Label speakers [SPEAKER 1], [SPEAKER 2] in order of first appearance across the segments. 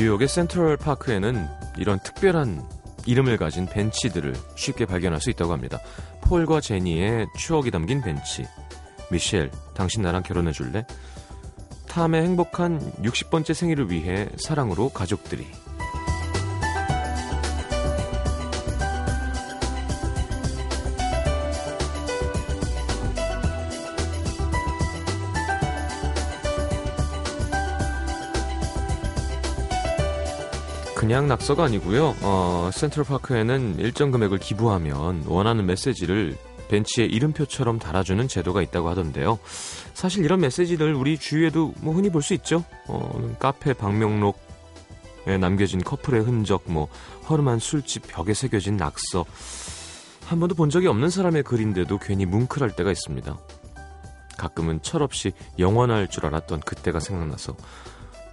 [SPEAKER 1] 뉴욕의 센트럴 파크에는 이런 특별한 이름을 가진 벤치들을 쉽게 발견할 수 있다고 합니다. 폴과 제니의 추억이 담긴 벤치. 미셸, 당신 나랑 결혼해 줄래? 탐의 행복한 60번째 생일을 위해 사랑으로 가족들이. 그냥 낙서가 아니고요. 어, 센트럴파크에는 일정 금액을 기부하면 원하는 메시지를 벤치에 이름표처럼 달아주는 제도가 있다고 하던데요. 사실 이런 메시지들 우리 주위에도 뭐 흔히 볼 수 있죠. 어, 카페 방명록에 남겨진 커플의 흔적, 뭐 허름한 술집 벽에 새겨진 낙서. 한 번도 본 적이 없는 사람의 글인데도 괜히 뭉클할 때가 있습니다. 가끔은 철없이 영원할 줄 알았던 그때가 생각나서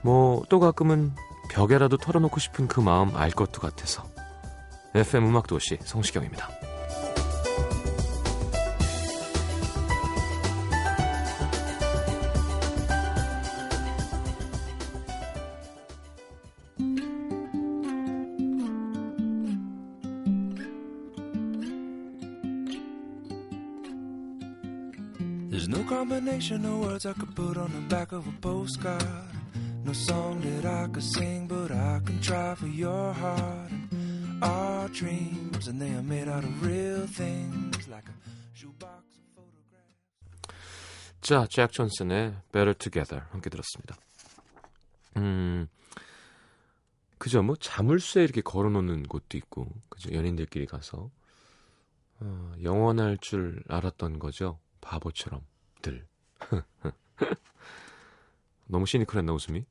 [SPEAKER 1] 뭐 또 가끔은 벽에라도 털어놓고 싶은 그 마음 알 것도 같아서 FM 성시경입니다.
[SPEAKER 2] Of a postcard. No song that I could sing, but I can try for your heart. And our dreams, and they are made out of real things, like a shoebox of photographs.
[SPEAKER 1] 자, 잭 존슨의 Better Together 함께 들었습니다. 음, 그죠? 뭐 자물쇠 이렇게 걸어 놓는 곳도 있고, 그죠? 연인들끼리 가서 어, 영원할 줄 알았던 거죠. 바보처럼 들. 너무 시니컬했나 웃음이?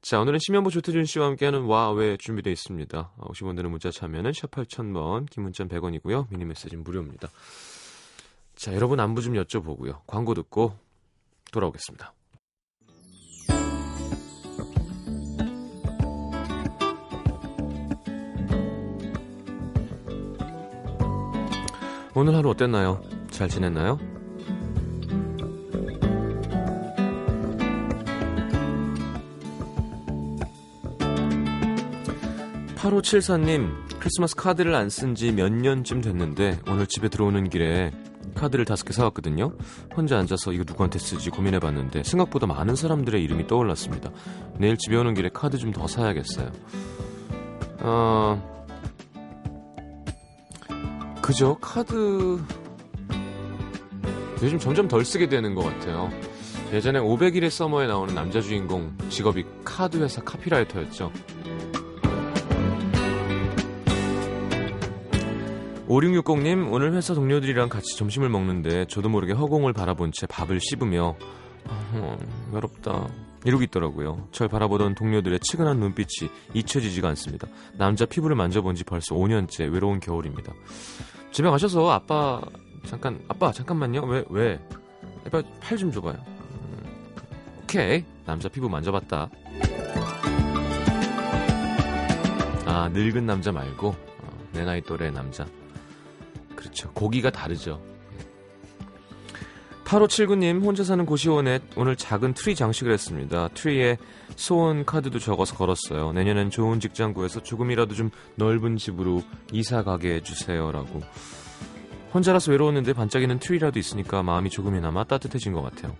[SPEAKER 1] 자 오늘은 심현보 조태준 씨와 함께하는 와왜 준비되어 있습니다. 50원 드는 문자 참여는 샵 8000번 긴 문자 100원이고요. 미니 메시지는 무료입니다. 자 여러분 안부 좀 여쭤보고요. 광고 듣고 돌아오겠습니다. 오늘 하루 어땠나요? 잘 지냈나요? 8574님, 크리스마스 카드를 안 쓴 지 몇 년쯤 됐는데 오늘 집에 들어오는 길에 카드를 다섯 개 사왔거든요. 혼자 앉아서 이거 누구한테 쓰지 고민해봤는데 생각보다 많은 사람들의 이름이 떠올랐습니다. 내일 집에 오는 길에 카드 좀 더 사야겠어요. 어, 그죠? 카드 요즘 점점 덜 쓰게 되는 것 같아요. 예전에 500일의 서머에 나오는 남자 주인공 직업이 카드 회사 카피라이터였죠. 5660님, 오늘 회사 동료들이랑 같이 점심을 먹는데 저도 모르게 허공을 바라본 채 밥을 씹으며 어, 외롭다 이러고 있더라고요. 절 바라보던 동료들의 치근한 눈빛이 잊혀지지가 않습니다. 남자 피부를 만져본 지 벌써 5년째 외로운 겨울입니다. 집에 가셔서 아빠 잠깐 아빠 잠깐만요. 왜 왜? 아빠 팔 좀 줘봐요. 음, 오케이 남자 피부 만져봤다. 아 늙은 남자 말고 어, 내 나이 또래 남자. 그렇죠. 고기가 다르죠. 8579님 혼자 사는 고시원에 오늘 작은 트리 장식을 했습니다. 트리에 소원 카드도 적어서 걸었어요. 내년엔 좋은 직장 구해서 조금이라도 좀 넓은 집으로 이사 가게 해주세요라고. 혼자라서 외로웠는데 반짝이는 트리라도 있으니까 마음이 조금이나마 따뜻해진 것 같아요.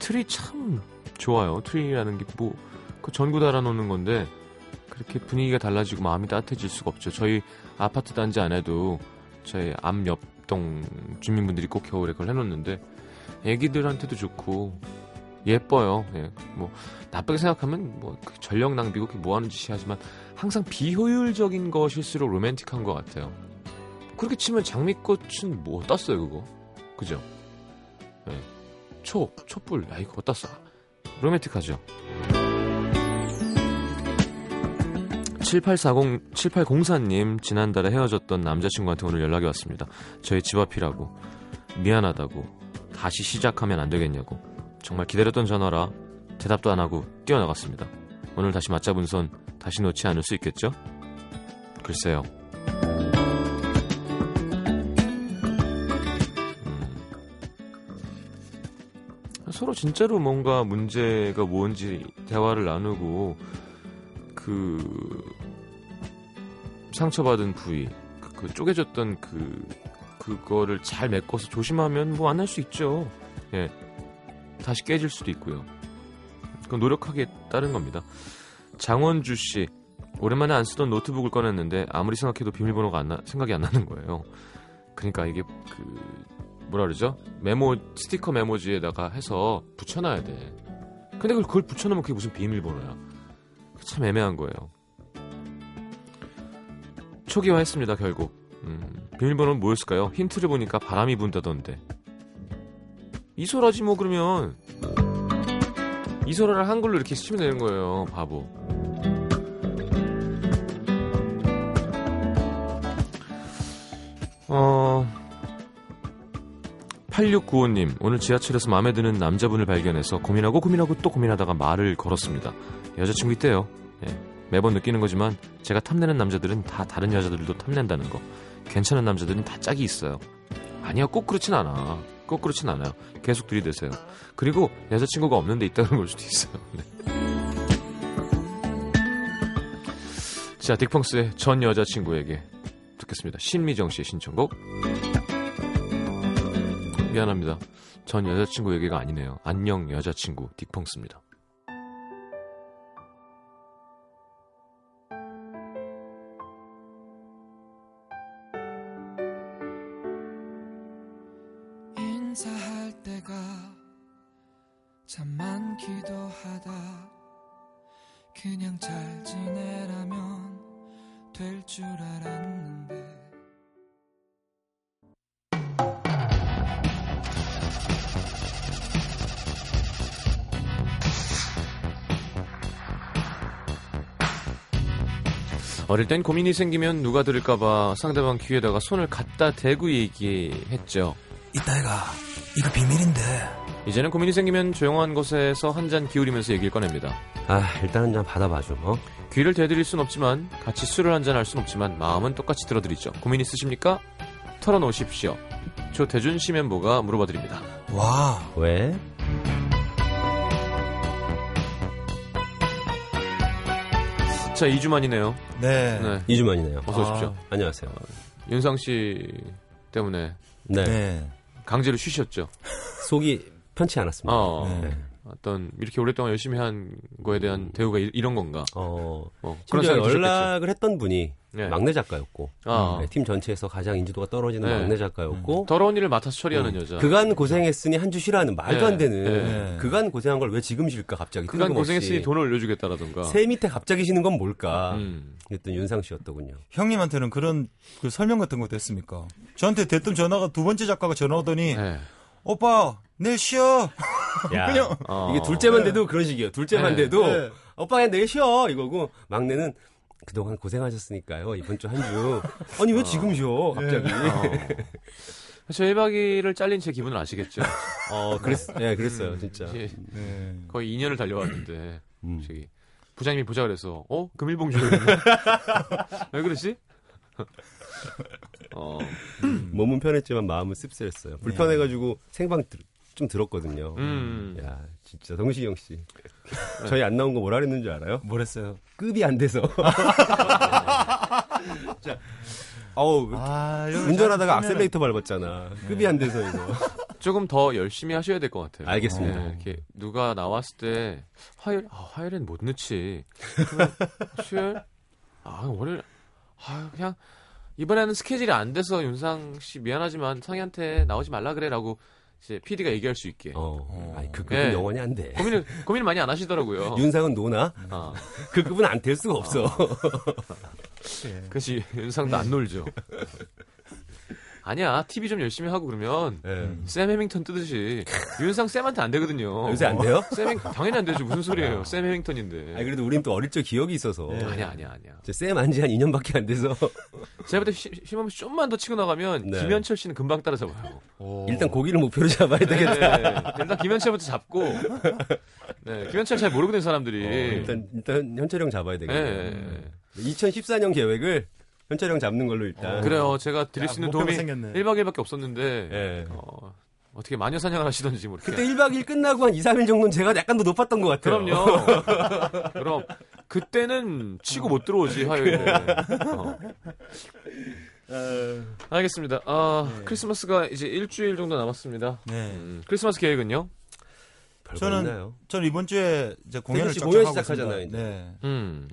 [SPEAKER 1] 트리 참 좋아요. 트리라는 게 뭐 그 전구 달아놓는 건데 그렇게 분위기가 달라지고 마음이 따뜻해질 수가 없죠. 저희 아파트 단지 안에도 저희 앞 옆동 주민분들이 꼭 겨울에 그걸 해놓는데 애기들한테도 좋고 예뻐요. 예. 뭐 나쁘게 생각하면 뭐그 전력 낭비고 그게 뭐 하는 짓이 하지만 항상 비효율적인 것일수록 로맨틱한 것 같아요. 그렇게 치면 장미꽃은 뭐 떴어요 그거 그죠? 예. 초 촛불 아 이거 떴어 로맨틱하죠. 7840, 7804님, 지난달에 헤어졌던 남자친구한테 오늘 연락이 왔습니다. 저희 집 앞이라고. 미안하다고. 다시 시작하면 안 되겠냐고. 정말 기다렸던 전화라 대답도 안 하고 뛰어나갔습니다. 오늘 다시 맞잡은 손 다시 놓지 않을 수 있겠죠? 글쎄요. 음. 서로 진짜로 뭔가 문제가 뭔지 대화를 나누고 그 상처받은 부위 그, 그 쪼개졌던 그 그거를 잘 메꿔서 조심하면 뭐 안 할 수 있죠. 예. 다시 깨질 수도 있고요. 그건 노력하기에 따른 겁니다. 장원주 씨 오랜만에 안 쓰던 노트북을 꺼냈는데 아무리 생각해도 비밀번호가 안 나, 생각이 안 나는 거예요. 그러니까 이게 그 뭐라 그러죠? 메모 스티커 메모지에다가 해서 붙여놔야 돼. 근데 그걸 붙여놓으면 그게 무슨 비밀번호야? 참 애매한 거예요. 초기화했습니다 결국. 음, 비밀번호는 뭐였을까요? 힌트를 보니까 바람이 분다던데. 이소라지 뭐 그러면 이소라를 한글로 이렇게 쓰면 되는 거예요. 바보. 8695님, 오늘 지하철에서 마음에 드는 남자분을 발견해서 고민하고 고민하고 또 고민하다가 말을 걸었습니다. 여자친구 있대요. 예, 매번 느끼는 거지만 제가 탐내는 남자들은 다 다른 여자들도 탐낸다는 거. 괜찮은 남자들은 다 짝이 있어요. 아니야, 꼭 그렇진 않아. 꼭 그렇진 않아요. 계속 들이대세요. 그리고 여자친구가 없는데 있다는 걸 수도 있어요. 네. 자, 딕펑스의 전 여자친구에게 듣겠습니다. 신미정 씨의 신청곡. 미안합니다. 전 여자친구 얘기가 아니네요. 안녕 여자친구 딕펑스입니다. 어릴 땐 고민이 생기면 누가 들을까봐 상대방 귀에다가 손을 갖다 대고 얘기했죠.
[SPEAKER 3] 이따가 이거 비밀인데
[SPEAKER 1] 이제는 고민이 생기면 조용한 곳에서 한 잔 기울이면서 얘기를 꺼냅니다.
[SPEAKER 4] 아, 일단 한 잔 받아봐 줘, 어?
[SPEAKER 1] 귀를 대드릴 순 없지만 같이 술을 한 잔 할 순 없지만 마음은 똑같이 들어드리죠. 고민 있으십니까? 털어놓으십시오. 조대준 씨 멤버가 물어봐 드립니다.
[SPEAKER 3] 와
[SPEAKER 4] 왜?
[SPEAKER 1] 자, 2주 만이네요.
[SPEAKER 3] 네.
[SPEAKER 1] 네.
[SPEAKER 4] 2주 만이네요.
[SPEAKER 1] 어서 오십시오.
[SPEAKER 4] 안녕하세요.
[SPEAKER 1] 윤상 씨 때문에
[SPEAKER 4] 네.
[SPEAKER 3] 네.
[SPEAKER 1] 강제로 쉬셨죠.
[SPEAKER 4] 속이 편치 않았습니다.
[SPEAKER 1] 어,
[SPEAKER 3] 네.
[SPEAKER 1] 어떤 이렇게 오랫동안 열심히 한 거에 대한 대우가 이, 런 건가?
[SPEAKER 4] 어,
[SPEAKER 1] 뭐 그런.
[SPEAKER 4] 연락을 했던 분이
[SPEAKER 1] 네.
[SPEAKER 4] 막내 작가였고,
[SPEAKER 1] 아,
[SPEAKER 4] 네, 팀 전체에서 가장 인지도가 떨어지는
[SPEAKER 1] 네.
[SPEAKER 4] 막내 작가였고,
[SPEAKER 1] 더러운 일을 맡아서 처리하는
[SPEAKER 4] 음,
[SPEAKER 1] 여자.
[SPEAKER 4] 그간 고생했으니 한 주 쉬라는 말도
[SPEAKER 1] 네.
[SPEAKER 4] 안 되는,
[SPEAKER 3] 네.
[SPEAKER 4] 그간 고생한 걸 왜 지금 쉴까 갑자기
[SPEAKER 1] 그간
[SPEAKER 4] 뜬금없이.
[SPEAKER 1] 고생했으니 돈을 올려주겠다라던가.
[SPEAKER 4] 새 밑에 갑자기 쉬는 건 뭘까?
[SPEAKER 1] 음.
[SPEAKER 4] 그랬던 윤상 씨였더군요.
[SPEAKER 3] 형님한테는 그런 그 설명 같은 거 됐습니까? 저한테 됐던 전화가 두 번째 작가가 전화 오더니
[SPEAKER 1] 네.
[SPEAKER 3] 오빠 내일 쉬어.
[SPEAKER 4] 야,
[SPEAKER 3] 그냥
[SPEAKER 1] 어.
[SPEAKER 4] 이게 둘째만 돼도 그런 식이에요. 둘째만
[SPEAKER 1] 네.
[SPEAKER 4] 돼도
[SPEAKER 3] 네.
[SPEAKER 4] 오빠 내일 쉬어 이거고 막내는 그동안 고생하셨으니까요. 이번 주 한 주. 아니 왜 지금 쉬어? 갑자기.
[SPEAKER 1] 저 1박 2일을 잘린 제 기분을 아시겠죠?
[SPEAKER 4] 어, 그랬, 네, 그랬어요, 진짜.
[SPEAKER 1] 이제
[SPEAKER 3] 네.
[SPEAKER 1] 거의 2년을 달려왔는데
[SPEAKER 4] 음.
[SPEAKER 1] 저기 부장님이 보자 그래서 어 금일봉 주왜 그러지? 어,
[SPEAKER 4] 몸은 편했지만 마음은 씁쓸했어요. 불편해가지고 생방 들, 좀 들었거든요.
[SPEAKER 1] 음.
[SPEAKER 4] 야, 진짜 성시경 씨. 저희 안 나온 거 뭐라 그랬는 줄 알아요?
[SPEAKER 3] 뭐랬어요?
[SPEAKER 4] 급이 안 돼서. 자, 어우,
[SPEAKER 3] 아,
[SPEAKER 4] 운전하다가
[SPEAKER 3] 잘
[SPEAKER 4] 악셀레이터 밟았잖아. 급이 안 돼서 이거.
[SPEAKER 1] 조금 더 열심히 하셔야 될 것 같아요.
[SPEAKER 4] 알겠습니다.
[SPEAKER 1] 네, 이렇게 누가 나왔을 때 화요일 아, 화요일엔 못 넣지. 수요일 아 월요일 아 그냥 이번에는 스케줄이 안 돼서 윤상 씨 미안하지만 상희한테 나오지 말라 그래라고 이제 PD가 얘기할 수 있게
[SPEAKER 4] 어, 아니, 그 급은
[SPEAKER 1] 네.
[SPEAKER 4] 영원히 안 돼.
[SPEAKER 1] 고민을 고민을 많이 안 하시더라고요.
[SPEAKER 4] 윤상은 노나?
[SPEAKER 1] 아,
[SPEAKER 4] 그 급은 안 될 수가 없어.
[SPEAKER 3] 네.
[SPEAKER 1] 그렇지 윤상도 안 놀죠. 아니야 TV 좀 열심히 하고 그러면
[SPEAKER 4] 예.
[SPEAKER 1] 샘 해밍턴 뜨듯이 윤상 쌤한테 안 되거든요.
[SPEAKER 4] 요새 안 돼요?
[SPEAKER 1] 샘 해밍- 당연히 안 되죠. 무슨 소리예요? 샘 해밍턴인데.
[SPEAKER 4] 아니, 그래도 우린 또 어릴 적 기억이 있어서.
[SPEAKER 1] 아니야 아니야 아니야.
[SPEAKER 4] 쌤 안지 한 2년밖에 안 돼서.
[SPEAKER 1] 제가 볼때 힘하면 좀만 더 치고 나가면
[SPEAKER 4] 네.
[SPEAKER 1] 김현철 씨는 금방 따라잡아요.
[SPEAKER 3] 오.
[SPEAKER 4] 일단 고기를 목표로 잡아야 되겠다.
[SPEAKER 1] 네, 일단 김현철부터 잡고. 네, 김현철 잘 모르거든 사람들이.
[SPEAKER 4] 어, 일단, 일단 현철 형 잡아야
[SPEAKER 1] 네,
[SPEAKER 4] 되겠네.
[SPEAKER 1] 네.
[SPEAKER 4] 2014년 계획을 현철 형 잡는 걸로 일단.
[SPEAKER 1] 그래요. 제가 드릴 수 있는 도움이
[SPEAKER 3] 생겼네.
[SPEAKER 1] 1박 2일밖에 없었는데
[SPEAKER 4] 예.
[SPEAKER 1] 어, 어떻게 마녀 사냥을 하시던지 모르겠
[SPEAKER 4] 그때 1박 2일 끝나고 한 2, 3일 정도는 제가 약간 더 높았던 것 같아요.
[SPEAKER 1] 그럼요. 그럼 그때는 치고 못 들어오지 화요일에. 어. 알겠습니다. 아 크리스마스가 이제 일주일 정도 남았습니다.
[SPEAKER 3] 네.
[SPEAKER 1] 음, 크리스마스 계획은요?
[SPEAKER 3] 저는
[SPEAKER 4] 있나요?
[SPEAKER 3] 저는 이번 주에 이제 공연을
[SPEAKER 4] 공연 시작하잖아요.
[SPEAKER 3] 네.
[SPEAKER 1] 음.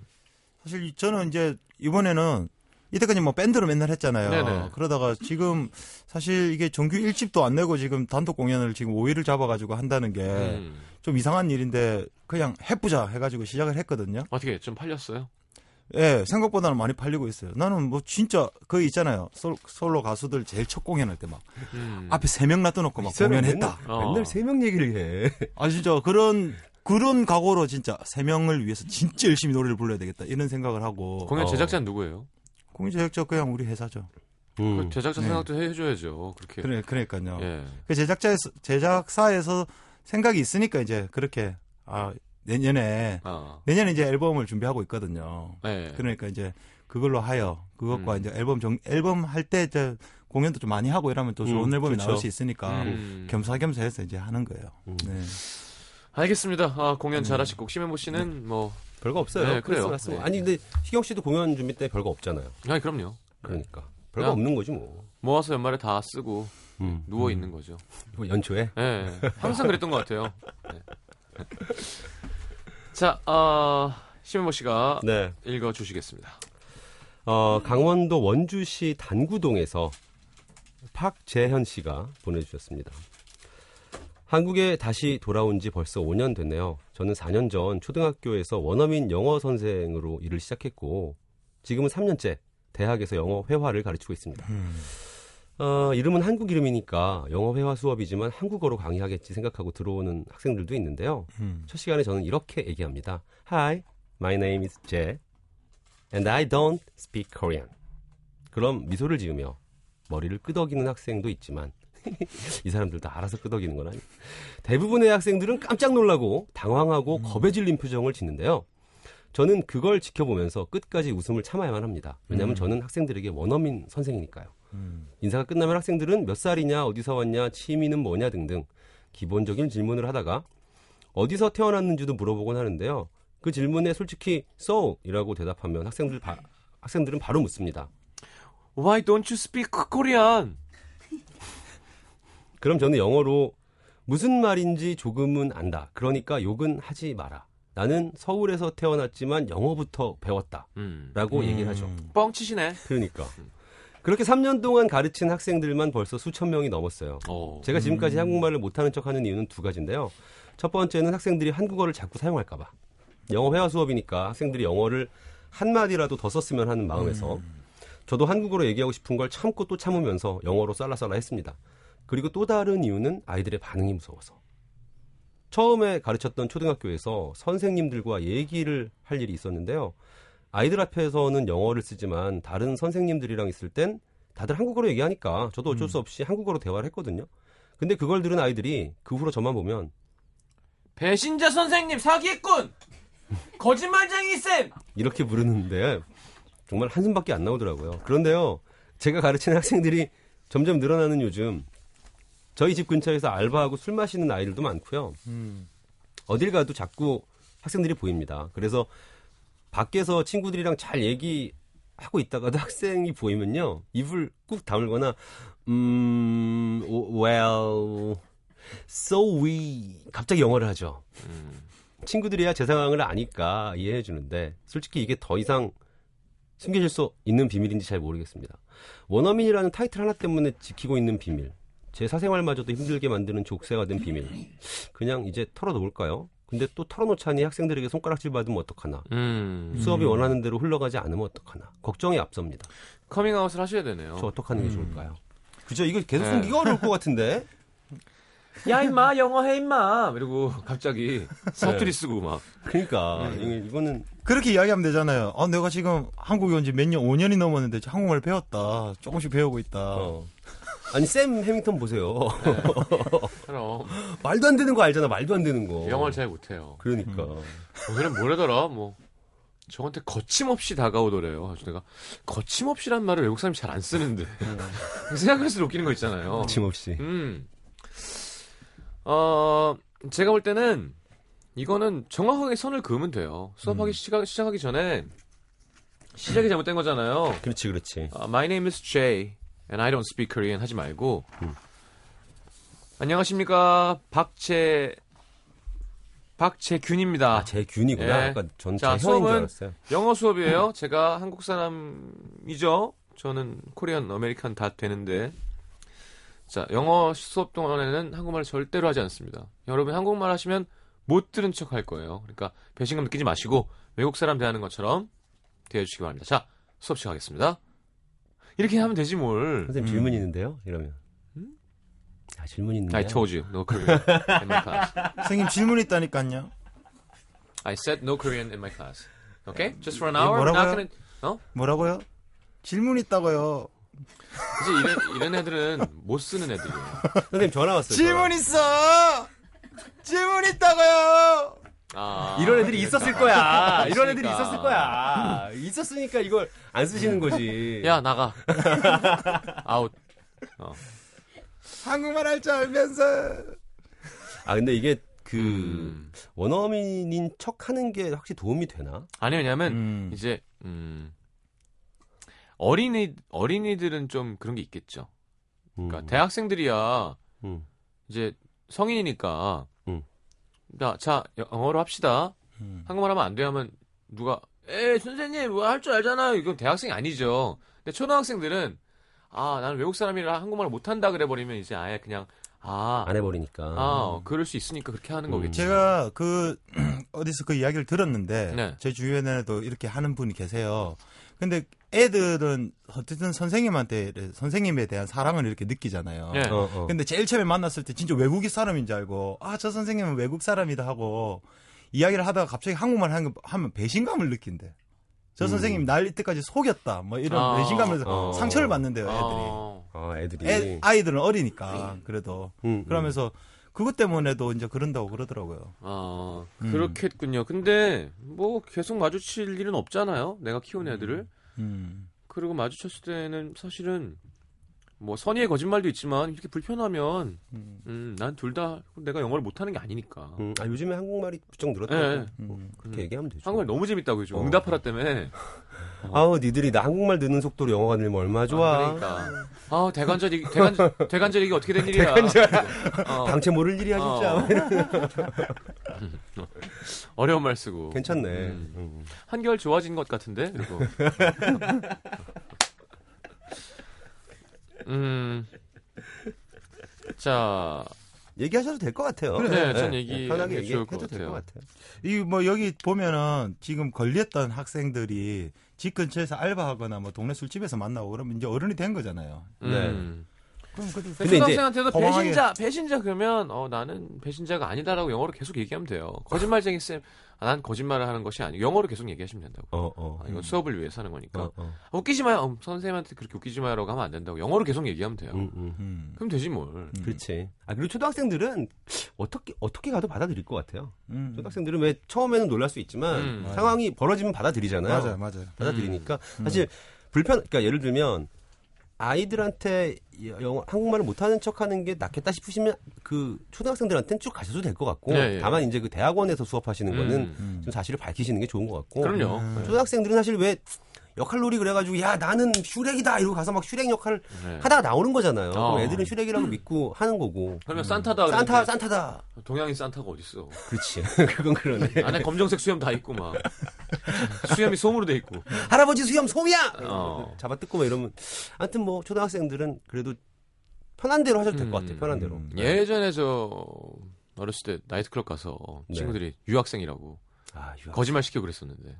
[SPEAKER 3] 사실 저는 이제 이번에는 이때까지 뭐 밴드로 맨날 했잖아요.
[SPEAKER 1] 네네.
[SPEAKER 3] 그러다가 지금 사실 이게 정규 1집도 안 내고 지금 단독 공연을 지금 5일을 잡아가지고 한다는 게좀
[SPEAKER 1] 음.
[SPEAKER 3] 이상한 일인데 그냥 해보자 해가지고 시작을 했거든요.
[SPEAKER 1] 어떻게 좀 팔렸어요?
[SPEAKER 3] 예, 생각보다는 많이 팔리고 있어요. 나는 뭐 진짜 그 있잖아요. 솔, 솔로 가수들 제일 첫 공연할 때 막
[SPEAKER 1] 음.
[SPEAKER 3] 앞에 세 명 놔둬놓고 막 공연했다.
[SPEAKER 4] 맨날,
[SPEAKER 1] 어.
[SPEAKER 4] 맨날 세 명 얘기를 해.
[SPEAKER 3] 아 진짜 그런 그런 각오로 진짜 세 명을 위해서 진짜 열심히 노래를 불러야 되겠다 이런 생각을 하고
[SPEAKER 1] 공연
[SPEAKER 4] 어.
[SPEAKER 1] 제작자는 누구예요?
[SPEAKER 3] 공연 제작자 그냥 우리 회사죠.
[SPEAKER 1] 그 제작자
[SPEAKER 3] 네.
[SPEAKER 1] 생각도 해줘야죠. 그렇게.
[SPEAKER 3] 그래 그러니까요.
[SPEAKER 1] 예.
[SPEAKER 3] 그 제작자에서 제작사에서 생각이 있으니까 이제 그렇게 아 내년에
[SPEAKER 1] 아.
[SPEAKER 3] 내년에 이제 앨범을 준비하고 있거든요.
[SPEAKER 1] 네.
[SPEAKER 3] 그러니까 이제 그걸로 하여 그것과
[SPEAKER 1] 음.
[SPEAKER 3] 이제 앨범 정 앨범 할 때 이제 공연도 좀 많이 하고 이러면 또 좋은
[SPEAKER 4] 음,
[SPEAKER 3] 앨범이
[SPEAKER 4] 그쵸.
[SPEAKER 3] 나올 수 있으니까
[SPEAKER 1] 음.
[SPEAKER 3] 겸사겸사해서 이제 하는 거예요.
[SPEAKER 4] 음.
[SPEAKER 3] 네.
[SPEAKER 1] 알겠습니다. 아, 공연 잘하시고 심현보 씨는 뭐
[SPEAKER 4] 별거 없어요.
[SPEAKER 1] 네, 그래요.
[SPEAKER 4] 크리스마스.
[SPEAKER 1] 네.
[SPEAKER 4] 아니 근데 희경 씨도 공연 준비 때 별거 없잖아요.
[SPEAKER 1] 아니 그럼요.
[SPEAKER 4] 그러니까 별거
[SPEAKER 1] 야.
[SPEAKER 4] 없는 거지 뭐.
[SPEAKER 1] 모아서 연말에 다 쓰고
[SPEAKER 4] 음.
[SPEAKER 1] 누워 있는 거죠.
[SPEAKER 4] 뭐 연초에
[SPEAKER 1] 예. 항상 그랬던 것 같아요. 네. 자, 어, 심현보 씨가
[SPEAKER 4] 네.
[SPEAKER 1] 읽어 주시겠습니다.
[SPEAKER 4] 어, 강원도 원주시 단구동에서 박재현 씨가 보내주셨습니다. 한국에 다시 돌아온 지 벌써 5년 됐네요. 저는 4년 전 초등학교에서 원어민 영어 선생으로 일을 시작했고, 지금은 3년째 대학에서 영어 회화를 가르치고 있습니다.
[SPEAKER 3] 음.
[SPEAKER 4] 어, 이름은 한국 이름이니까 영어 회화 수업이지만 한국어로 강의하겠지 생각하고 들어오는 학생들도 있는데요.
[SPEAKER 3] 음.
[SPEAKER 4] 첫 시간에 저는 이렇게 얘기합니다. Hi, my name is Jae, and I don't speak Korean. 그럼 미소를 지으며 머리를 끄덕이는 학생도 있지만 이 사람들도 알아서 끄덕이는 건 아니에요. 대부분의 학생들은 깜짝 놀라고 당황하고 겁에 질린 표정을 짓는데요. 저는 그걸 지켜보면서 끝까지 웃음을 참아야만 합니다. 왜냐하면 저는 학생들에게 원어민 선생이니까요.
[SPEAKER 3] 음.
[SPEAKER 4] 인사가 끝나면 학생들은 몇 살이냐, 어디서 왔냐, 취미는 뭐냐 등등 기본적인 질문을 하다가 어디서 태어났는지도 물어보곤 하는데요. 그 질문에 솔직히 so이라고 대답하면 학생들 바, 학생들은 바로 묻습니다.
[SPEAKER 1] Why don't you speak Korean?
[SPEAKER 4] 그럼 저는 영어로 무슨 말인지 조금은 안다. 그러니까 욕은 하지 마라. 나는 서울에서 태어났지만 영어부터 배웠다.
[SPEAKER 1] 음.
[SPEAKER 4] 라고 얘기를 하죠.
[SPEAKER 1] 뻥치시네.
[SPEAKER 4] 그러니까. 그렇게 3년 동안 가르친 학생들만 벌써 수천 명이 넘었어요.
[SPEAKER 1] 어.
[SPEAKER 4] 제가 지금까지 한국말을 못하는 척 하는 이유는 두 가지인데요. 첫 번째는 학생들이 한국어를 자꾸 사용할까봐. 영어 회화 수업이니까 학생들이 영어를 한 마디라도 더 썼으면 하는 마음에서 저도 한국어로 얘기하고 싶은 걸 참고 또 참으면서 영어로 쌀라쌀라 했습니다. 그리고 또 다른 이유는 아이들의 반응이 무서워서. 처음에 가르쳤던 초등학교에서 선생님들과 얘기를 할 일이 있었는데요. 아이들 앞에서는 영어를 쓰지만 다른 선생님들이랑 있을 땐 다들 한국어로 얘기하니까 저도 어쩔 수 없이 한국어로 대화를 했거든요. 근데 그걸 들은 아이들이 그 후로 저만 보면
[SPEAKER 1] 배신자 선생님 사기꾼. 거짓말쟁이 쌤.
[SPEAKER 4] 이렇게 부르는데 정말 한숨밖에 안 나오더라고요. 그런데요, 제가 가르치는 학생들이 점점 늘어나는 요즘 저희 집 근처에서 알바하고 술 마시는 아이들도 많고요.
[SPEAKER 3] 음.
[SPEAKER 4] 어딜 가도 자꾸 학생들이 보입니다. 그래서 밖에서 친구들이랑 잘 얘기하고 있다가도 학생이 보이면요, 입을 꾹 다물거나, 음, well, so we, 갑자기 영어를 하죠. 친구들이야 제 상황을 아니까 이해해 주는데, 솔직히 이게 더 이상 숨겨질 수 있는 비밀인지 잘 모르겠습니다. 원어민이라는 타이틀 하나 때문에 지키고 있는 비밀. 제 사생활마저도 힘들게 만드는 족쇄가 된 비밀. 그냥 이제 털어놓을까요? 근데 또 털어놓자니 학생들에게 손가락질 받으면 어떡하나.
[SPEAKER 1] 음.
[SPEAKER 4] 수업이 원하는 대로 흘러가지 않으면 어떡하나. 걱정이 앞섭니다.
[SPEAKER 1] 커밍아웃을 하셔야 되네요.
[SPEAKER 4] 저 어떡하는 게 좋을까요? 그죠? 이걸 계속
[SPEAKER 1] 네.
[SPEAKER 4] 숨기가 어려울 것 같은데?
[SPEAKER 1] 야 임마 영어 해 임마. 그리고 갑자기 사투리 쓰고 막.
[SPEAKER 4] 그러니까 이게- 이거는
[SPEAKER 3] 그렇게 이야기하면 되잖아요. 아, 내가 지금 한국에 온 지 몇 년, 5년이 넘었는데 한국말 배웠다. 조금씩 배우고 있다.
[SPEAKER 4] 어. 아니 샘 해밍턴 보세요.
[SPEAKER 1] 그럼
[SPEAKER 4] 말도 안 되는 거 알잖아. 말도 안 되는 거.
[SPEAKER 1] 영어를 잘 못해요.
[SPEAKER 4] 그러니까.
[SPEAKER 1] 오늘은 뭐래더라 뭐. 저한테 거침없이 다가오더래요. 그래서 내가 거침없이란 말을 외국 사람이 잘 안 쓰는데 생각할수록 웃기는 거 있잖아요.
[SPEAKER 4] 거침없이.
[SPEAKER 1] 음. 어, 제가 볼 때는 이거는 정확하게 선을 그으면 돼요. 수업하기 시작, 시작하기 전에 시작이 잘못된 거잖아요.
[SPEAKER 4] 그렇지, 그렇지.
[SPEAKER 1] 아, My name is Jay and I don't speak Korean 하지 말고 안녕하십니까 박재 박재균입니다.
[SPEAKER 4] 아, 제 균이구나.
[SPEAKER 1] 예.
[SPEAKER 4] 아까 전
[SPEAKER 1] 자, 수업은
[SPEAKER 4] 알았어요.
[SPEAKER 1] 영어 수업이에요. 제가 한국 사람이죠. 저는 Korean American 다 되는데 자 영어 수업 동안에는 한국말을 절대로 하지 않습니다. 여러분 한국말 하시면 못 들은 척 할 거예요. 그러니까 배신감 느끼지 마시고 외국 사람 대하는 것처럼 대해주시기 바랍니다. 자 수업 시작하겠습니다. 이렇게 하면 되지 뭘.
[SPEAKER 4] 선생님 질문 있는데요? 이러면. 아, 질문 있는데요?
[SPEAKER 1] I told you no Korean in my class.
[SPEAKER 3] 선생님 질문 있다니까요.
[SPEAKER 1] I said no Korean in my class. Okay, just for an
[SPEAKER 3] 예,
[SPEAKER 1] hour. we're not
[SPEAKER 3] 뭐라고요?
[SPEAKER 1] gonna- 어?
[SPEAKER 3] 뭐라고요? 질문 있다고요.
[SPEAKER 1] 이제 이런, 이런 애들은 못 쓰는 애들이에요.
[SPEAKER 4] 선생님 전화 왔어요.
[SPEAKER 3] 질문 있어. 질문 있다고요.
[SPEAKER 1] 아,
[SPEAKER 4] 이런 애들이 있었을 거야. 이런 애들이. 있었을 거야. 있었으니까 이걸 안 쓰시는 거지.
[SPEAKER 1] 야 나가. 아웃.
[SPEAKER 3] 한국말 할 줄 알면서.
[SPEAKER 4] 아 근데 이게 그
[SPEAKER 1] 음.
[SPEAKER 4] 원어민인 척 하는 게 확실히 도움이 되나?
[SPEAKER 1] 아니 왜냐면
[SPEAKER 3] 음.
[SPEAKER 1] 이제 음, 어린이 어린이들은 좀 그런 게 있겠죠. 그러니까
[SPEAKER 4] 음.
[SPEAKER 1] 대학생들이야
[SPEAKER 4] 음.
[SPEAKER 1] 이제 성인이니까.
[SPEAKER 4] 음.
[SPEAKER 1] 자, 자 영어로 합시다.
[SPEAKER 3] 음.
[SPEAKER 1] 한국말 하면 안 돼 하면 누가 에 선생님 뭐 할 줄 알잖아요. 이건 대학생이 아니죠. 근데 초등학생들은 아 나는 외국 사람이라 한국말 못한다 그래 버리면 이제 아예 그냥 아
[SPEAKER 4] 안 해버리니까.
[SPEAKER 1] 아, 그럴 수 있으니까 그렇게 하는
[SPEAKER 4] 음.
[SPEAKER 1] 거겠지.
[SPEAKER 3] 제가 그 어디서 그 이야기를 들었는데
[SPEAKER 1] 네.
[SPEAKER 3] 제 주변에도 이렇게 하는 분이 계세요. 근데 애들은 어쨌든 선생님한테 선생님에 대한 사랑을 이렇게 느끼잖아요.
[SPEAKER 1] 네.
[SPEAKER 4] 어, 어.
[SPEAKER 3] 근데 제일 처음에 만났을 때 진짜 외국인 사람인 줄 알고 아 저 선생님은 외국 사람이다 하고 이야기를 하다가 갑자기 한국말 하는 거 하면 배신감을 느낀대. 저
[SPEAKER 4] 음.
[SPEAKER 3] 선생님 날 이때까지 속였다 뭐 이런
[SPEAKER 1] 아,
[SPEAKER 3] 배신감을
[SPEAKER 4] 어.
[SPEAKER 3] 상처를 받는데요 애들이.
[SPEAKER 1] 어,
[SPEAKER 4] 아, 애들이.
[SPEAKER 3] 애, 아이들은 어리니까 그래도
[SPEAKER 4] 음, 음.
[SPEAKER 3] 그러면서 그것 때문에도 이제 그런다고 그러더라고요.
[SPEAKER 1] 아,
[SPEAKER 3] 음.
[SPEAKER 1] 그렇겠군요. 근데 뭐 계속 마주칠 일은 없잖아요. 내가 키운 애들을.
[SPEAKER 3] 음.
[SPEAKER 1] 그리고 마주쳤을 때는 사실은 뭐 선의의 거짓말도 있지만 이렇게 불편하면
[SPEAKER 3] 음.
[SPEAKER 1] 음, 난 둘 다 내가 영어를 못하는 게 아니니까.
[SPEAKER 4] 음, 아, 요즘에 한국말이 부쩍 늘었다고.
[SPEAKER 1] 네.
[SPEAKER 4] 뭐
[SPEAKER 3] 음.
[SPEAKER 4] 그렇게 얘기하면 되죠.
[SPEAKER 1] 한국말 너무 재밌다고 요즘
[SPEAKER 4] 어.
[SPEAKER 1] 응답하라 때문에.
[SPEAKER 4] 아우, 니들이 나 한국말 듣는 속도로 영어가 늘면 얼마나 좋아.
[SPEAKER 1] 아, 그러니까. 아 대관절 얘기 대관 대관절 얘기 어떻게 된 일이야? 어,
[SPEAKER 4] 당최 모를 일이야, 진짜.
[SPEAKER 1] 어. 어려운 말 쓰고.
[SPEAKER 4] 괜찮네.
[SPEAKER 1] 음.
[SPEAKER 4] 음.
[SPEAKER 1] 한결 좋아진 것 같은데 그리고 음. 자,
[SPEAKER 4] 얘기하셔도 될 것 같아요.
[SPEAKER 1] 네, 전 얘기하기
[SPEAKER 4] 편하게
[SPEAKER 1] 좋을
[SPEAKER 4] 얘기해도
[SPEAKER 1] 것
[SPEAKER 4] 될. 것 같아요.
[SPEAKER 3] 이 뭐 여기 보면은 지금 걸렸던 학생들이 집 근처에서 알바하거나 뭐 동네 술집에서 만나고 그러면 이제 어른이 된 거잖아요.
[SPEAKER 1] 음.
[SPEAKER 3] 그럼 그래도
[SPEAKER 4] 근데 이제
[SPEAKER 1] 초등학생한테도
[SPEAKER 3] 허망하게-
[SPEAKER 1] 배신자, 배신자 그러면 어 나는 배신자가 아니다라고 영어로 계속 얘기하면 돼요. 거짓말쟁이 쌤, 아, 난 거짓말을 하는 것이 아니고 영어로 계속 얘기하시면 된다고.
[SPEAKER 4] 어, 어.
[SPEAKER 1] 아, 이건 수업을 위해서 하는 거니까.
[SPEAKER 4] 어, 어.
[SPEAKER 1] 웃기지 마요. 음, 선생님한테 그렇게 웃기지 마요라고 하면 안 된다고. 영어로 계속 얘기하면 돼요.
[SPEAKER 4] 음, 음.
[SPEAKER 3] 음.
[SPEAKER 1] 그럼 되지 뭘.
[SPEAKER 3] 음.
[SPEAKER 4] 그렇지. 아, 그리고 초등학생들은 어떻게, 어떻게 가도 받아들일 것 같아요.
[SPEAKER 3] 음.
[SPEAKER 4] 초등학생들은 왜 처음에는 놀랄 수 있지만
[SPEAKER 1] 음.
[SPEAKER 4] 상황이 벌어지면 받아들이잖아요.
[SPEAKER 3] 맞아요, 맞아요.
[SPEAKER 4] 받아들이니까
[SPEAKER 3] 음.
[SPEAKER 4] 사실 불편, 그러니까 예를 들면 아이들한테 영어, 한국말을 못하는 척하는 게 낫겠다 싶으시면 그 초등학생들한테는 쭉 가셔도 될 것 같고
[SPEAKER 1] 네, 예.
[SPEAKER 4] 다만 이제 그 대학원에서 수업하시는 거는
[SPEAKER 1] 음.
[SPEAKER 3] 음.
[SPEAKER 4] 좀 사실을 밝히시는 게 좋은 것 같고
[SPEAKER 1] 그럼요.
[SPEAKER 3] 음.
[SPEAKER 4] 초등학생들은 사실 왜 역할놀이 그래가지고 야 나는 슈렉이다 이러고 가서 막 슈렉 역할
[SPEAKER 1] 네.
[SPEAKER 4] 하다가 나오는 거잖아요.
[SPEAKER 1] 어.
[SPEAKER 4] 그럼 애들은 슈렉이라고 믿고 하는 거고.
[SPEAKER 1] 그러면 산타다.
[SPEAKER 4] 산타 산타다.
[SPEAKER 1] 동양인 산타가 어딨어.
[SPEAKER 4] 그렇지. 그건 그러네.
[SPEAKER 1] 안에 검정색 수염 다 있고 막. 수염이 솜으로 돼 있고.
[SPEAKER 4] 할아버지 수염 솜이야.
[SPEAKER 1] 어.
[SPEAKER 4] 잡아 뜯고 막 이러면 아무튼 뭐 초등학생들은 그래도 편한 대로 하셔도 될것 같아요.
[SPEAKER 1] 음,
[SPEAKER 4] 편한 대로.
[SPEAKER 3] 음.
[SPEAKER 1] 예전에 저 어렸을 때 나이트클럽 가서
[SPEAKER 4] 네.
[SPEAKER 1] 친구들이 유학생이라고
[SPEAKER 4] 아, 유학.
[SPEAKER 1] 거짓말 시키고 그랬었는데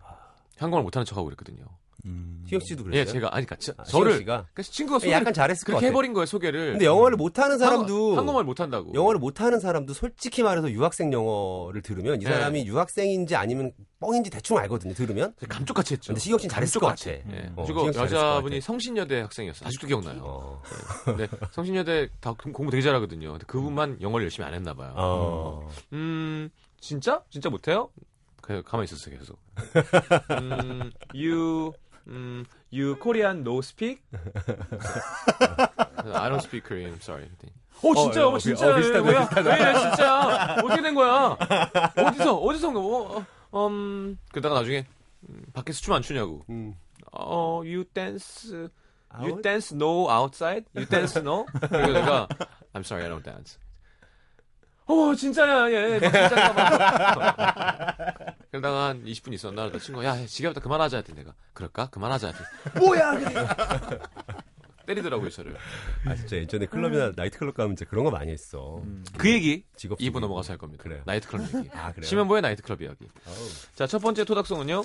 [SPEAKER 1] 한국말 못하는 척하고 그랬거든요.
[SPEAKER 3] 음.
[SPEAKER 4] 희영 씨도 그랬어요.
[SPEAKER 1] 예, 제가 아니 그러니까 저-
[SPEAKER 4] 아,
[SPEAKER 1] 저를
[SPEAKER 4] 씨가
[SPEAKER 1] 그래서 친구가 소개를
[SPEAKER 4] 약간 잘했을 것
[SPEAKER 1] 그렇게
[SPEAKER 4] 같아.
[SPEAKER 1] 해버린 거예요 소개를.
[SPEAKER 4] 근데 영어를 못하는 사람도
[SPEAKER 1] 한국, 한국 말 못한다고.
[SPEAKER 4] 영어를 못하는 사람도 솔직히 말해서 유학생 영어를 들으면 이
[SPEAKER 1] 네.
[SPEAKER 4] 사람이 유학생인지 아니면 뻥인지 대충 알거든요. 들으면.
[SPEAKER 1] 감쪽같이 했죠.
[SPEAKER 4] 근데 시경 씨는 잘했을 것 같아.
[SPEAKER 1] 예.
[SPEAKER 4] 어,
[SPEAKER 1] 그리고 여자분이. 성신여대 학생이었어요. 아직도 기억나요.
[SPEAKER 4] 어.
[SPEAKER 1] 근데 성신여대 다 공- 공부 되게 잘하거든요. 근데 그분만 영어를 열심히 안 했나 봐요.
[SPEAKER 4] 어.
[SPEAKER 1] 음, 진짜? 진짜 못해요? 그 가만히 있었어요, 계속. 음, you, 음, you Korean no speak? I don't speak Korean, sorry. 어 진짜요?
[SPEAKER 4] 어, 어,
[SPEAKER 1] 진짜
[SPEAKER 4] 어, 비슷하다,
[SPEAKER 1] 뭐야?
[SPEAKER 4] 비슷하다.
[SPEAKER 1] 왜 진짜 어떻게 된 거야? 어디서 어디서 온 거? 어, 어, 음 그러다가 나중에 음, 밖에서 춤 안 추냐고.
[SPEAKER 4] 음.
[SPEAKER 1] 어 you dance you
[SPEAKER 4] Out?
[SPEAKER 1] dance no outside you dance no. 그래서 내가 I'm sorry I don't dance. 어 진짜야 얘 진짜가 봐. 그러다가 한 20분 있었나 그러다 친구가 야 지겹다 그만하자 했더니 내가 그럴까 그만하자 했더니 뭐야 그래. 때리더라고요 저를.
[SPEAKER 4] 아 진짜 예전에 클럽이나 나이트클럽 가면 진짜 그런 거 많이 했어.
[SPEAKER 1] 그 얘기
[SPEAKER 4] 직업
[SPEAKER 1] 2부
[SPEAKER 4] 속이고.
[SPEAKER 1] 넘어가서 할 겁니다.
[SPEAKER 4] 그래요.
[SPEAKER 1] 나이트클럽 얘기.
[SPEAKER 4] 아 그래요.
[SPEAKER 1] 심현보의 나이트클럽 이야기. 자, 첫 번째 토닥송은요.